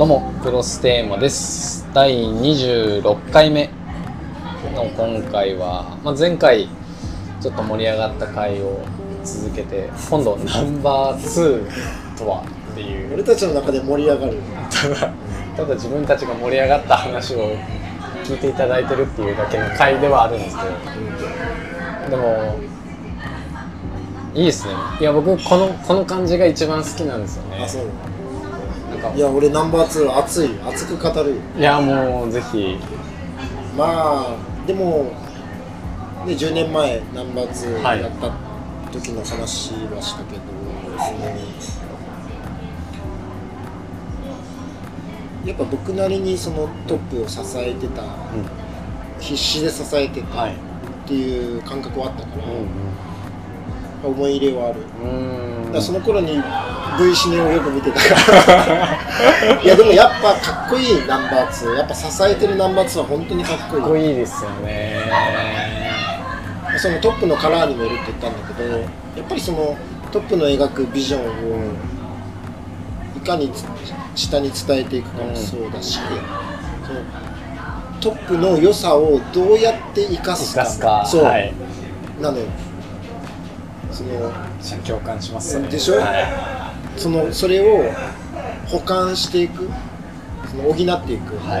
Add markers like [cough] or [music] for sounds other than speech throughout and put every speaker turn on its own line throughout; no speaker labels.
どうもクロステーマです。第26回目。の今回は、まあ、前回ちょっと盛り上がった回を続けて今度ナンバー2とはっていう。
俺たちの中で盛り上がる。
た [laughs] だただ自分たちが盛り上がった話を聞いていただいてるっていうだけの回ではあるんですけど。でもいいですね。いや僕このこの感じが一番好きなんですよね。
あそう
か
いや俺ナンバー2熱い熱く語るよ。
いやもうぜひ。
まあでも、ね、10年前ナンバー2
はい。
やった時の話はしたけど、そのやっぱ僕なりにそのトップを支えてた、必死で支えてた
はい。
っていう感覚はあったから、
う
思い入れはある、
んうん。
だからその頃に V シネをよく見てたから。[laughs] いやでもやっぱかっこいいナンバー2やっぱ支えてるナンバー2は本当にかっこいい。
かっこいいですよね。
そのトップのカラーにもよるって言ったんだけどやっぱりそのトップの描くビジョンをいかにつ下に伝えていくかもそうだし、そのトップの良さをどうやって生かすか。
生か
そう、
はい。
なのよ。その
共感します。それ
でしょ？
は
そのそれを補完していくその補っていく
い、は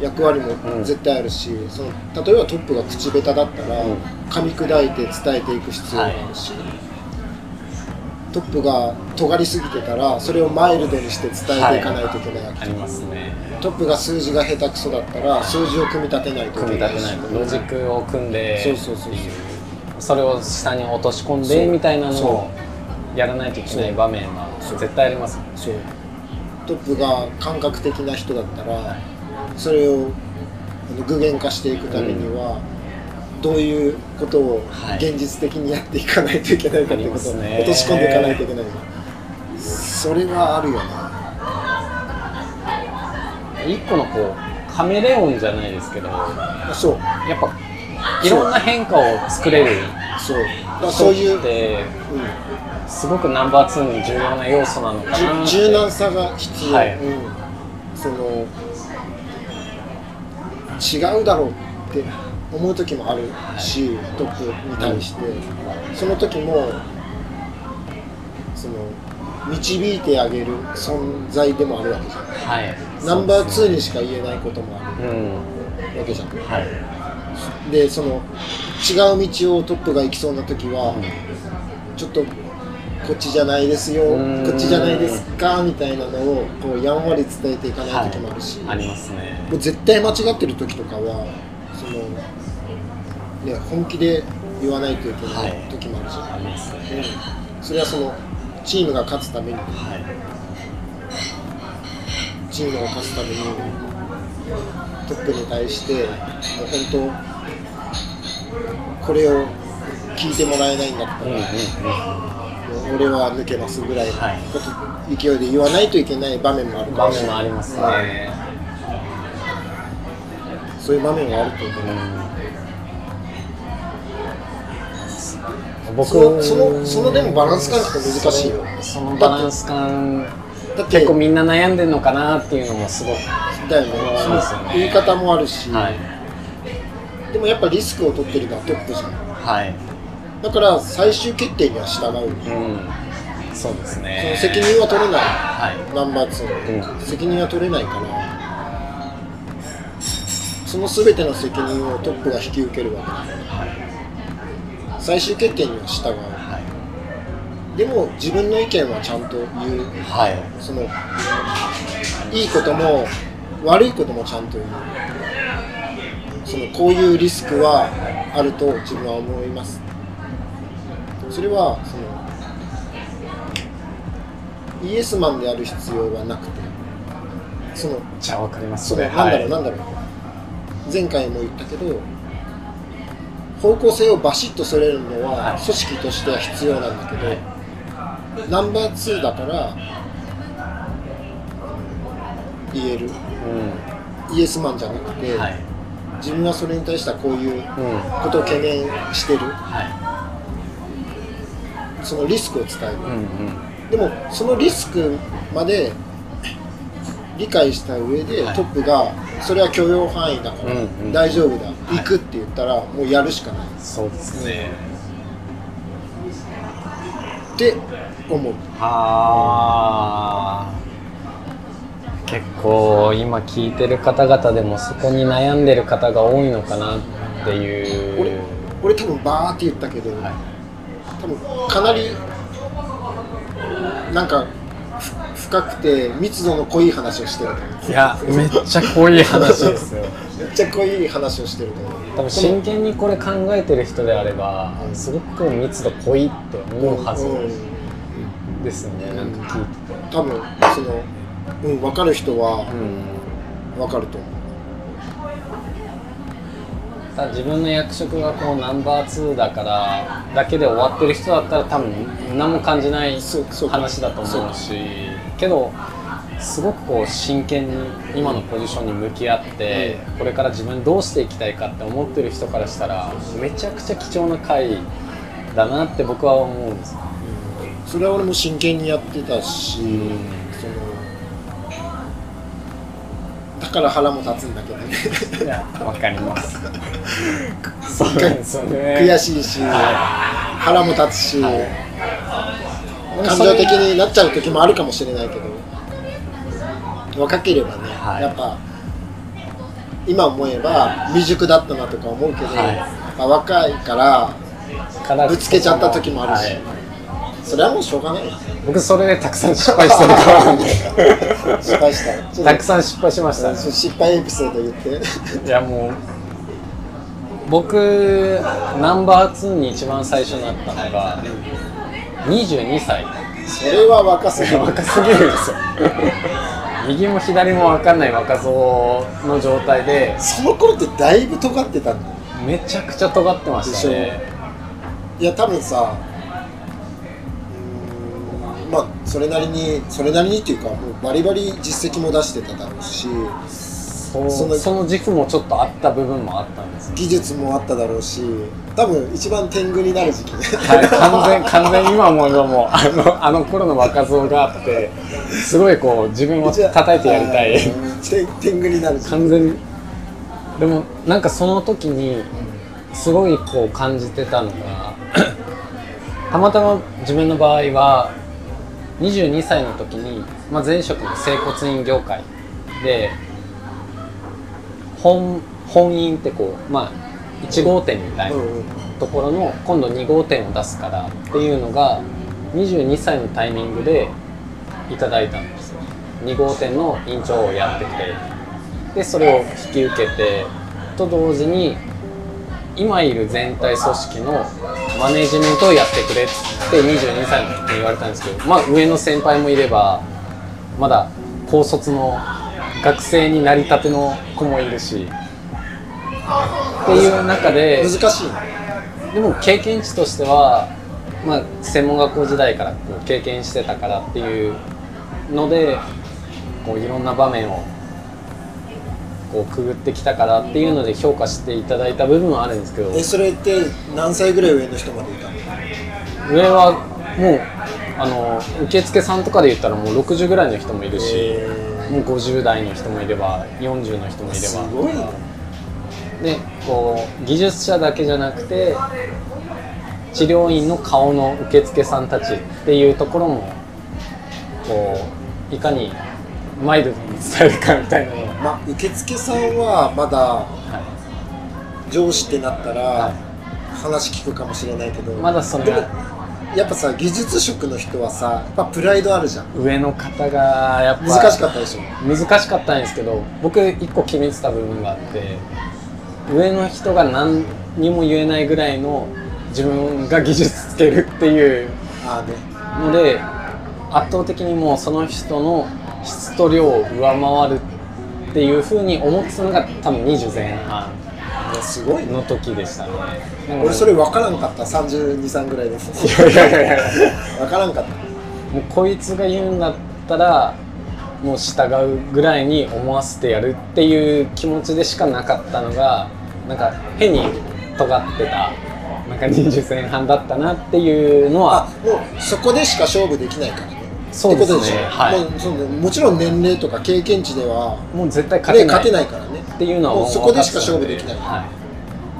い。
役割も
うん。
絶対あるし、その例えばトップが口下手だったら、
うん。
噛み砕いて伝えていく必要があるし、トップが尖りすぎてたらそれをマイルドにして伝えていかないといけないわけ、
ありますね。
トップが数字が下手くそだったら数字を組み立てないとい
組み
けないし。
立てないと。ロジックを組んで
そうそうそう。そう。
それを下に落とし込んでみたいなの
そ
をやらないといけない場面は絶対あります。
そう。トップが感覚的な人だったらそれを具現化していくためには、どういうことを
はい。
現実的にやっていかないといけないかっていうことを落とし込んでいかないといけない。それはあるよね
一個のこうカメレオンじゃないですけどや
そう。
っぱいろんな変化を作れる
そう。そう。いう、うん
すごくナンバー2に重要な要素なのかな
柔軟さが必要、
はい。
うん、その違うだろうって思う時もあるし、トップに対して、その時もその導いてあげる存在でもあるわけじゃん。
はい。
ナンバー2
に
にしか言えないこともある
うん。
わけじゃん。
はい。
でその違う道をトップが行きそうな時は、ちょっとこっちじゃないですよ
うん。
こっちじゃないですかみたいなのをこうやんわり伝えていかない時もあるし、
ありますね。
もう絶対間違ってる時とかはその、ね、本気で言わないといけない時もあるじゃん、
ありますね。
うん。それはそのチームが勝つために。
はい。
チームが勝つためにトップに対してもう本当これを聞いてもらえないんだったら、
うんうんうん
俺は抜けますぐらいの
はい
こと、勢いで言わないといけない場面もあるか
場
もしれない
面もありますね。
そういう場面はあると思う、
うん僕
そのそのそのでもバランス感って難しいよ。
そのバランス感
だって
結構みんな悩んでるのかなっていうのもすごく。
だよね。
そうですよね。
言い方もあるし、
はい。
でもやっぱリスクを取ってるのはトップじゃん。
はい
だから最終決定には従う、
うん。そうですね。
責任は取れない。
はい。
ナンバー2、
うん。
責任は取れないから。その全ての責任をトップが引き受けるわけだ。最終決定には従う。
はい。
でも自分の意見はちゃんと言う。
はい。
そのいいことも悪いこともちゃんと言う。そのこういうリスクはあると自分は思いますそれはそのイエスマンである必要はなくてその
じゃあ分かります
そだろうなんだろう。前回も言ったけど方向性をバシッとそれるのは
はい。
組織としては必要なんだけど、ナンバー2だから言える。
う
イエスマンじゃなくて、
んはい。
自分はそれに対してはこういう
うん。
ことを懸念してる。
は
そのリスクを伝える、
いうんうん。
でもそのリスクまで理解した上で
はい。
トップがそれは許容範囲だから
うんうん。
大丈夫だ
い。
行くって言ったらもうやるしかない。
そうですね。
って思う。
あー。結構今聞いてる方々でもそこに悩んでる方が多いのかなっていう。
俺俺多分バーって言ったけど、
はい
多分かなりなんかふ深くて密度の濃い話をしてる。
いやめっちゃ濃い話ですよ。
めっちゃ濃い話をしてると思う。
多分真剣にこれ考えてる人であればすごく密度濃いって思うはず
うん。
ですねなんか聞いてて。
多分その、うん、分かる人は
うん。
分かると思う
ただ自分の役職がこうナンバー2だからだけで終わってる人だったら多分何も感じない話だと思うしけどすごくこう真剣に今のポジションに向き合ってこれから自分どうしていきたいかって思ってる人からしたらめちゃくちゃ貴重な回だなって僕は思うんですよ。
それは俺も真剣にやってたし、そのだから腹も立つんだけどね。
いやわかります。そうですよね。
悔しいし腹も立つし、
はい。
感情的になっちゃう時もあるかもしれないけど若ければね、
はい。
やっぱ今思えば未熟だったなとか思うけど、
はい。
まあ若いから
から
ぶつけちゃった時もあるし、
はい
それはもうしょうがない
僕それでたくさん失敗してるからなんで。
失敗した。
たくさん失敗しました。ね
失敗エピソード言って。
いやもう僕ナンバー2に一番最初になったのが22歳
それは若すぎる。
若すぎるんですよ。右も左も分かんない若造の状態で。
その頃ってだいぶ尖ってたんだよ
めちゃくちゃ尖ってましたね。
いや多分さそれなりにそれなりにっていうかもうバリバリ実績も出してただろうし
そ
の
その軸もちょっとあった部分もあったんですよ
技術もあっただろうし多分一番天狗になる時期。ね
はい、完全完全に今思えばもうあのあの頃の若造があってすごいこう自分を叩いてやりたい
天天狗になる時期。
完全に。でもなんかその時にすごいこう感じてたのが [clears throat] たまたま自分の場合は22歳の時に、まあ、前職の整骨院業界で本本院ってこうまあ1号店みたいなところの今度2号店を出すからっていうのが22歳のタイミングでいただいたんですよ。2号店の院長をやってて。でそれを引き受けてと同時に今いる全体組織のマネジメントをやってくれって22歳の時に言われたんですけどまあ上の先輩もいればまだ高卒の学生になりたての子もいるしっていう中で
難しいね
でも経験値としては、まあ、専門学校時代からこう経験してたからっていうのでこういろんな場面をこうくぐってきたからっていうので評価していただいた部分はあるんですけど。
えそれって何歳ぐらい上の人までいたの？
上はもうあの受付さんとかで言ったらもう60ぐらいの人もいるし、
え
もう50代の人もいれば40の人もいれば。
すごいね
でこう技術者だけじゃなくて治療院の顔の受付さんたちっていうところもこういかにマイルドに伝えるかみたいなのを、
まあ受付さんはまだ
は
上司ってなったら
は
話聞くかもしれないけど
まだそれ
でも
が
やっぱさ技術職の人はさやっぱプライドあるじゃん。
い、上の方がやっぱ
難しかったでしょ？
難しかったんですけど僕一個決めてた部分があって上の人が何にも言えないぐらいの自分が技術つけるっていうので圧倒的にもうその人の質と量を上回るっていうふうに思ってたのが多分20前半
すごいね。
の時でしたね。
俺それ分からんかった。323ぐらいで
いやいやいやいや。
分からんかった。
もうこいつが言うんだったらもう従うぐらいに思わせてやるっていう気持ちでしかなかったのがなんか変に尖ってた。なんか20前半だったなっていうの
あ
は
もうそこでしか勝負できないから。ね
そうですね。はい。
もうそのもちろん年齢とか経験値では、
もう絶対勝て
ね、
ない。
勝てないからね。
っていうのは
そこでしか勝負できない、
は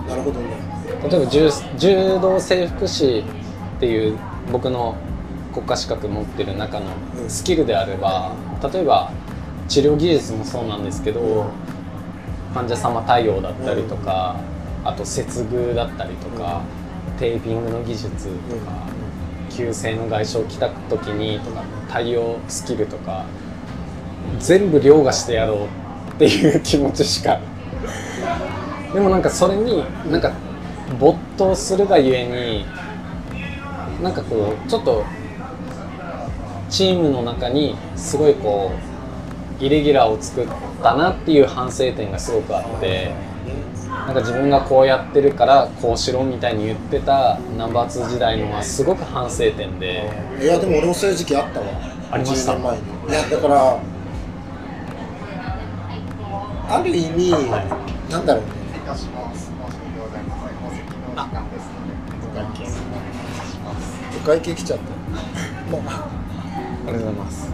い。
なるほどね。
例えば柔柔道整復師っていう僕の国家資格持ってる中の
うん。
スキルであれば例えば治療技術もそうなんですけど、患者様対応だったりとか、あと接遇だったりとか、テーピングの技術とか、急性の外傷来た時にとか対応スキルとか全部凌駕してやろうっていう気持ちしか。でもなんかそれになんか没頭するがゆえになんかこうちょっとチームの中にすごいこうイレギュラーを作ったなっていう反省点がすごくあってなんか自分がこうやってるからこうしろみたいに言ってたナンバー2時代のはすごく反省点で
いやでも俺もそういう時期あったわ。
ありました。
10年前に。いやだからある意味、なんだろうね。お会計。来ちゃった、まあ、
ありがとうございます。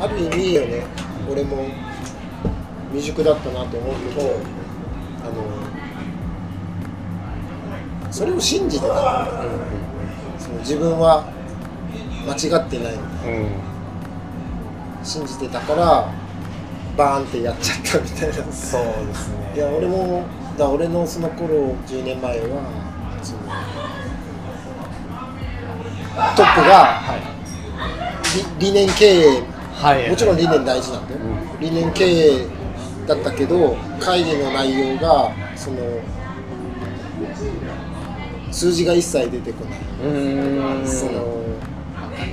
ある意味よね。俺も未熟だったなと思うけどあのそれを信じてた、その自分は間違ってない
うん。
信じてたからバーンってやっちゃったみたいな。
そうですね。
いや俺もだ俺のその頃10年前はそのトップが理理念経営。
はい。
もちろん理念大事なんだよ、理念経営だったけど会議の内容がその数字が一切出てこない、その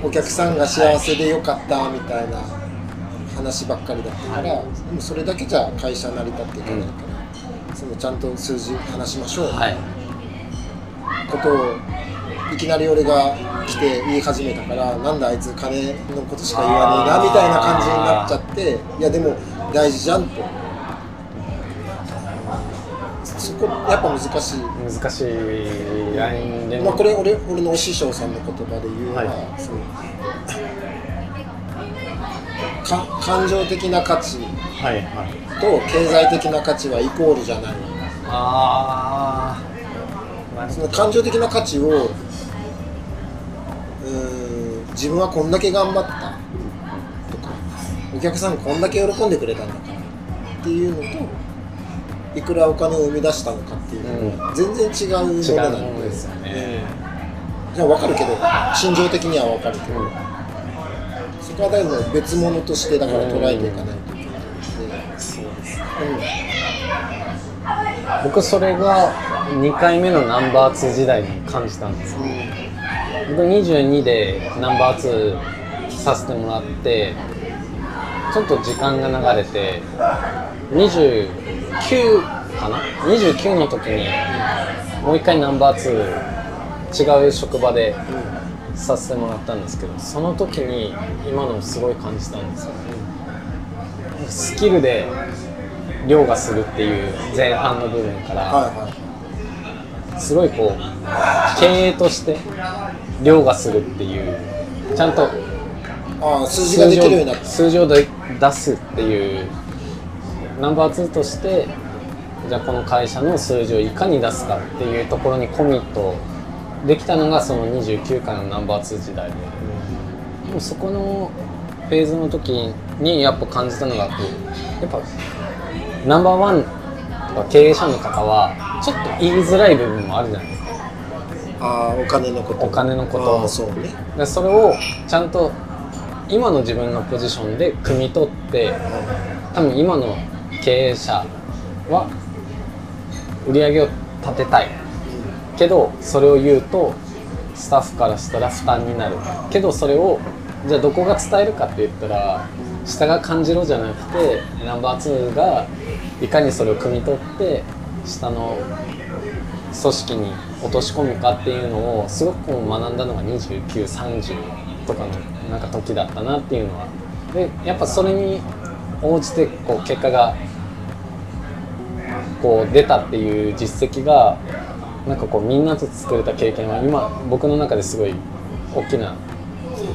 お客さんが幸せでよかったみたいな話ばっかりだったから、でもそれだけじゃ会社成り立っていかないから、そのちゃんと数字話しましょう、
はい。
ことをいきなり俺が来て言い始めたからなんだあいつ金のことしか言わねえなみたいな感じになっちゃっていやでも大事じゃんとそこやっぱ難しい、
難しいラインで
まあ、これ俺俺のお師匠さんの言葉で言うのは、
は
そのか感情的な価値と経済的な価値はイコールじゃない。
ああ
その感情的な価値をうーん自分はこんだけ頑張ったとかお客さんこんだけ喜んでくれたんだからっていうのといくらお金を生み出したのかっていうのは全然違うもの
違
なで。
うんものですよね、
じゃあ分かるけど心情的には分かるけど、そこはだいぶ別物としてだから捉えていかないといけないので、
そうです。
うん
僕それが2回目のナンバー2時代に感じたんですよ。僕22でナンバー2させてもらってちょっと時間が流れて29かな？29の時にもう一回ナンバー2違う職場でさせてもらったんですけどその時に今のをすごい感じたんですよスキルで凌駕するっていう前半の部分から、すごいこう経営として凌駕するっていうちゃんと
数字
をで出すっていうナンバー2としてじゃあこの会社の数字をいかに出すかっていうところにコミットできたのがその29回のナンバー2時代で。でもそこのフェーズの時にやっぱ感じたのがやっぱナンバーワンとか経営者の方はちょっと言いづらい部分もあるじゃないですか。
ああお金のこと。
お金のこと。
そうね。
でそれをちゃんと今の自分のポジションで汲み取って多分今の経営者は売り上げを立てたい。けどそれを言うとスタッフからしたら負担になる。けどそれをじゃあどこが伝えるかって言ったら下が感じろじゃなくてナンバー2がいかにそれを汲み取って下の組織に落とし込むかっていうのをすごく学んだのが2930とかのなんか時だったなっていうのは。でやっぱそれに応じてこう結果がこう出たっていう実績がなんかこうみんなと作れた経験は今僕の中ですごい大きな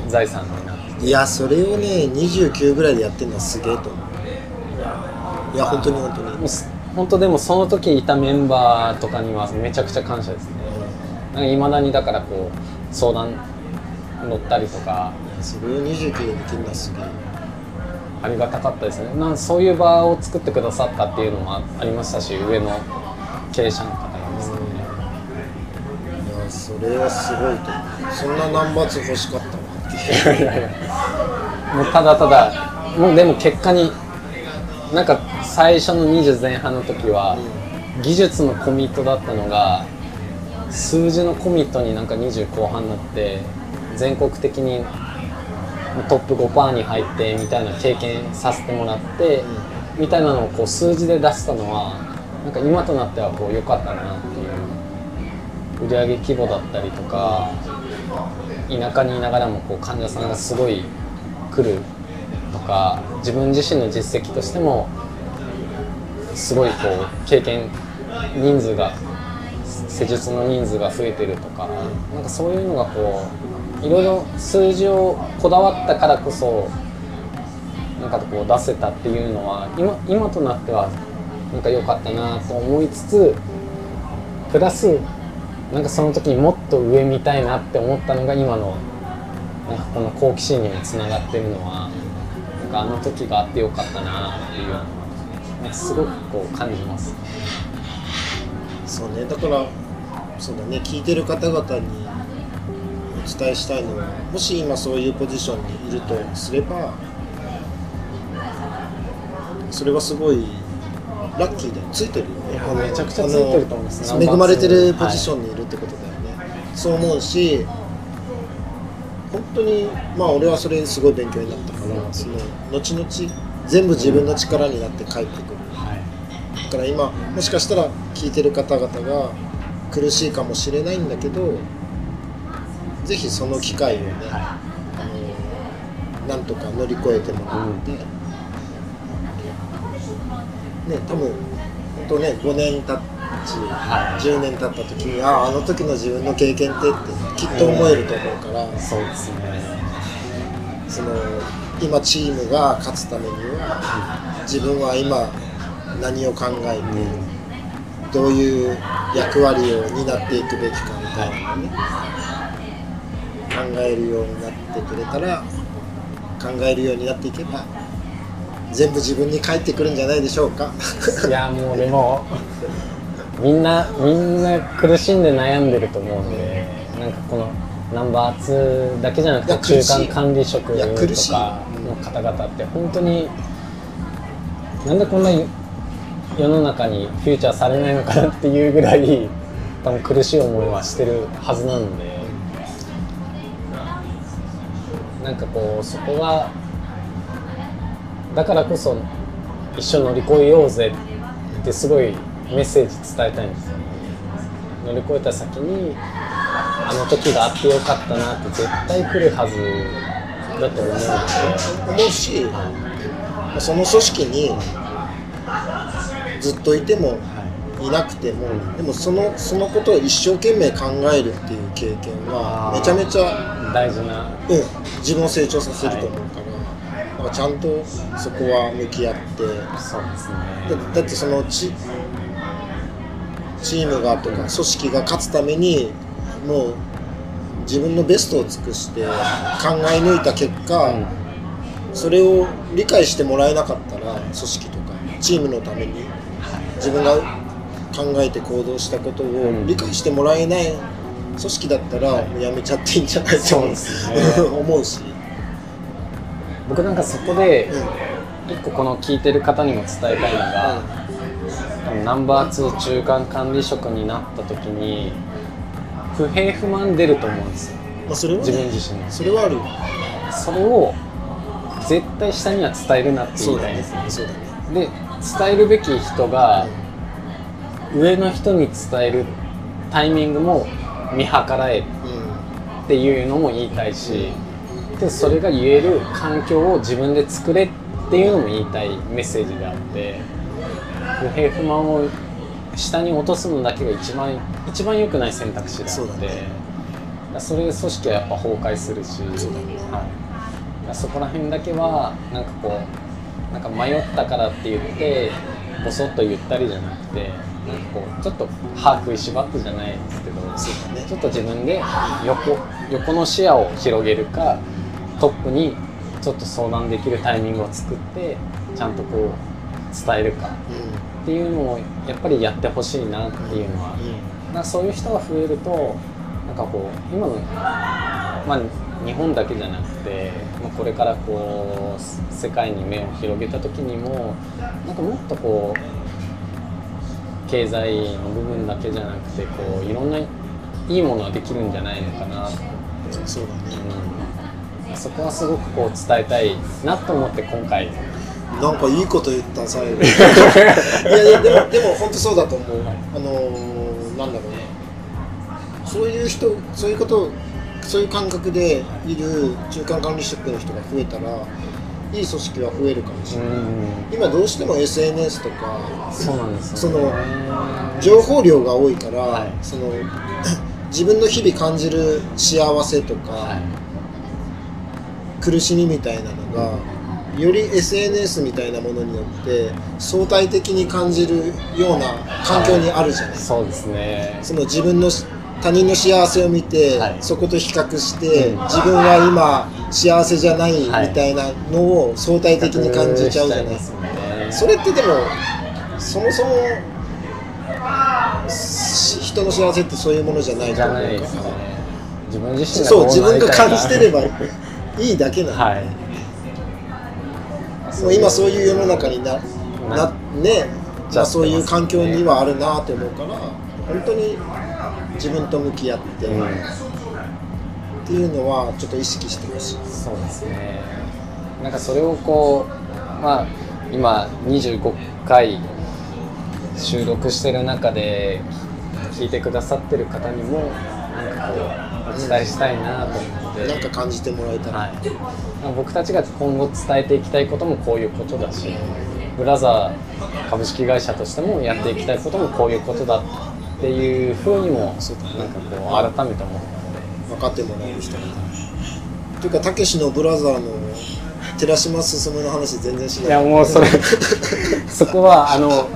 財産になって。て
いやそれをね29ぐらいでやってるのはすげえと思う。いや本当に本当に。
もうす本当でもその時いたメンバーとかにはめちゃくちゃ感謝ですね。なんか未だにだからこう相談乗ったりとか。
それを29でできるのはすげえ
ありがたかったですね。なんそういう場を作ってくださったっていうのもあありましたし上の経営者の方なんですね。
いやそれはすごいとそんなナンバー2欲しかったわ。ってい
やいやもうただただもうでも結果になんか最初の20前半の時は技術のコミットだったのが数字のコミットになんか20後半になって全国的にトップ5%に入ってみたいな経験させてもらってみたいなのをこう数字で出したのはなんか今となってはこう良かったなっていう売上規模だったりとか田舎にいながらもこう患者さんがすごい来るとか自分自身の実績としてもすごいこう経験人数が施術の人数が増えてるとかなんかそういうのがこういろいろ数字をこだわったからこそなんかこう出せたっていうのは今今となってはなんか良かったなと思いつつプラスなんかその時にもっと上見たいなって思ったのが今のなんかこの好奇心にもつながってるのはなんかあの時があってよかったなっていうのはなすごくこう感じます。
そうねだからそうだね聞いてる方々にお伝えしたいのはもし今そういうポジションにいるとすればそれはすごいラッキーでついてるよね。
めちゃくちゃついてると思います
あの恵まれてるポジションにいるってことだよね、そう思うし本当にまあ俺はそれすごい勉強になったからその後々全部自分の力になって帰ってくる、
はい。
だから今もしかしたら聞いてる方々が苦しいかもしれないんだけどぜひその機会をね、
は
あのなんとか乗り越えてもらって、ね多分本当ね5年経ち、
はい。
10年経った時にあああの時の自分の経験ってってきっと思えると思うから、
いそうですね。
その今チームが勝つためには自分は今何を考えて、どういう役割を担っていくべきかみたいなね、考えるようになってくれたら考えるようになっていけば全部自分に返ってくるんじゃないでしょうか。
いやもうでもみんなみんな苦しんで悩んでると思うんでなんかこのナンバー2だけじゃなくて中間管理職とかの方々って本当になんでこんな世の中にフューチャーされないのかなっていうぐらい多分苦しい思いはしてるはずなのでなんかこうそこがだからこそ一緒乗り越えようぜってすごいメッセージ伝えたいんですよ。乗り越えた先にあの時があってよかったなって絶対来るはずだと思うので
思うしその組織にずっといてもいなくても、でもそのそのことを一生懸命考えるっていう経験はめちゃめちゃ
大事な
うん、自分を成長させると思うから、だからちゃんとそこは向き合って
そうです
だ
ね。
だってそのチチームがとか組織が勝つためにもう自分のベストを尽くして考え抜いた結果、
うん。
それを理解してもらえなかったら組織とかチームのために自分が考えて行動したことを
うん。
理解してもらえない組織だったらもうやめちゃっていいんじゃないと思う。[laughs] し、
僕なんかそこで
うん。
一個この聞いてる方にも伝えたいのが多分ナンバー2中間管理職になった時に不平不満出ると思うんですよ。
まあ、それは、
自分
ね、
自身の。
それはある。よ
それを絶対下には伝えるなって言いうたいんですよ
そうだね。
で伝えるべき人が上の人に伝えるタイミングも見計らえ
うん
っていうのも言いたいしでそれが言える環境を自分で作れっていうのも言いたいメッセージであって不平不満を下に落とすのだけが一番一番良くない選択肢であって
そ
れで組織はやっぱ崩壊するし、はい、そこら辺だけはなんかこうなんか迷ったからって言ってボソッと言ったりじゃなくてなんかこうちょっと歯食いしばってじゃないですけど
ね。
ちょっと自分で横横の視野を広げるかトップにちょっと相談できるタイミングを作ってちゃんとこう伝えるかっていうのをやっぱりやってほしいなっていうのは
う
そういう人が増えるとなんかこう今の、まあ、日本だけじゃなくて、まあ、これからこうす世界に目を広げた時にもなんかもっとこう経済の部分だけじゃなくてこういろんないいものができるんじゃないのかなと思って、
うんそうだね。
うん、そこはすごくこう伝えたいなと思って今回。
なんかいいこと言った最後。[laughs] いやいやでもでも本当そうだと思う。あのー、なんだろうね。そういう人そういうことそういう感覚でいる中間管理職の人が増えたらいい組織は増えるかもしれない、
うん。
今どうしても SNS とか
そうなんですね。
の情報量が多いから、
はい。
その [coughs] 自分の日々感じる幸せとか、
はい。
苦しみみたいなのがより SNS みたいなものによって相対的に感じるような環境にあるじゃない、
そうですね。
その自分の他人の幸せを見て、
はい。
そこと比較して、
うん。
自分は今幸せじゃないみ
はい。
たいなのを相対的に感じちゃうじゃない、
ですよね。
それってでもそもそもし人の幸せってそういうものじゃない
じゃ
と思うから
ね。自分自身が
そう自分が感じてればいいだけなの、
はい。
もう今そういう世の中になな
な
ね、まあ、そういう環境にはあるなって思うから本当に自分と向き合って、
うん。
っていうのはちょっと意識してほしい
そうですね。なんかそれをこうまあ今25回収録してる中で聞いてくださってる方にもなんかこうお伝えしたいなと思って、
なんか感じてもらえたら、
はい、僕たちが今後伝えていきたいこともこういうことだしブラザー株式会社としてもやっていきたいこともこういうことだっていうふうにもなんかこう改めて思ったの
分かってもらえる人がというかたけしのブラザーの寺島進の話全然し
でい。
ない
やもうそれ [laughs] そこはあの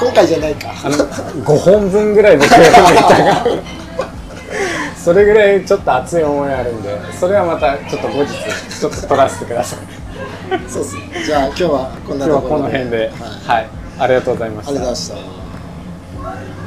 今回じゃないか。
あの5本分ぐらい僕が読んでいたが [laughs] それぐらいちょっと熱い思いあるんでそれはまたちょっと後日ちょっと取らせてください。
そうっすね。じゃあ今日はこんな
今日はこ
ところ
の辺で。
はい、
はい、ありがとうございま
あ
した。
りがとうございました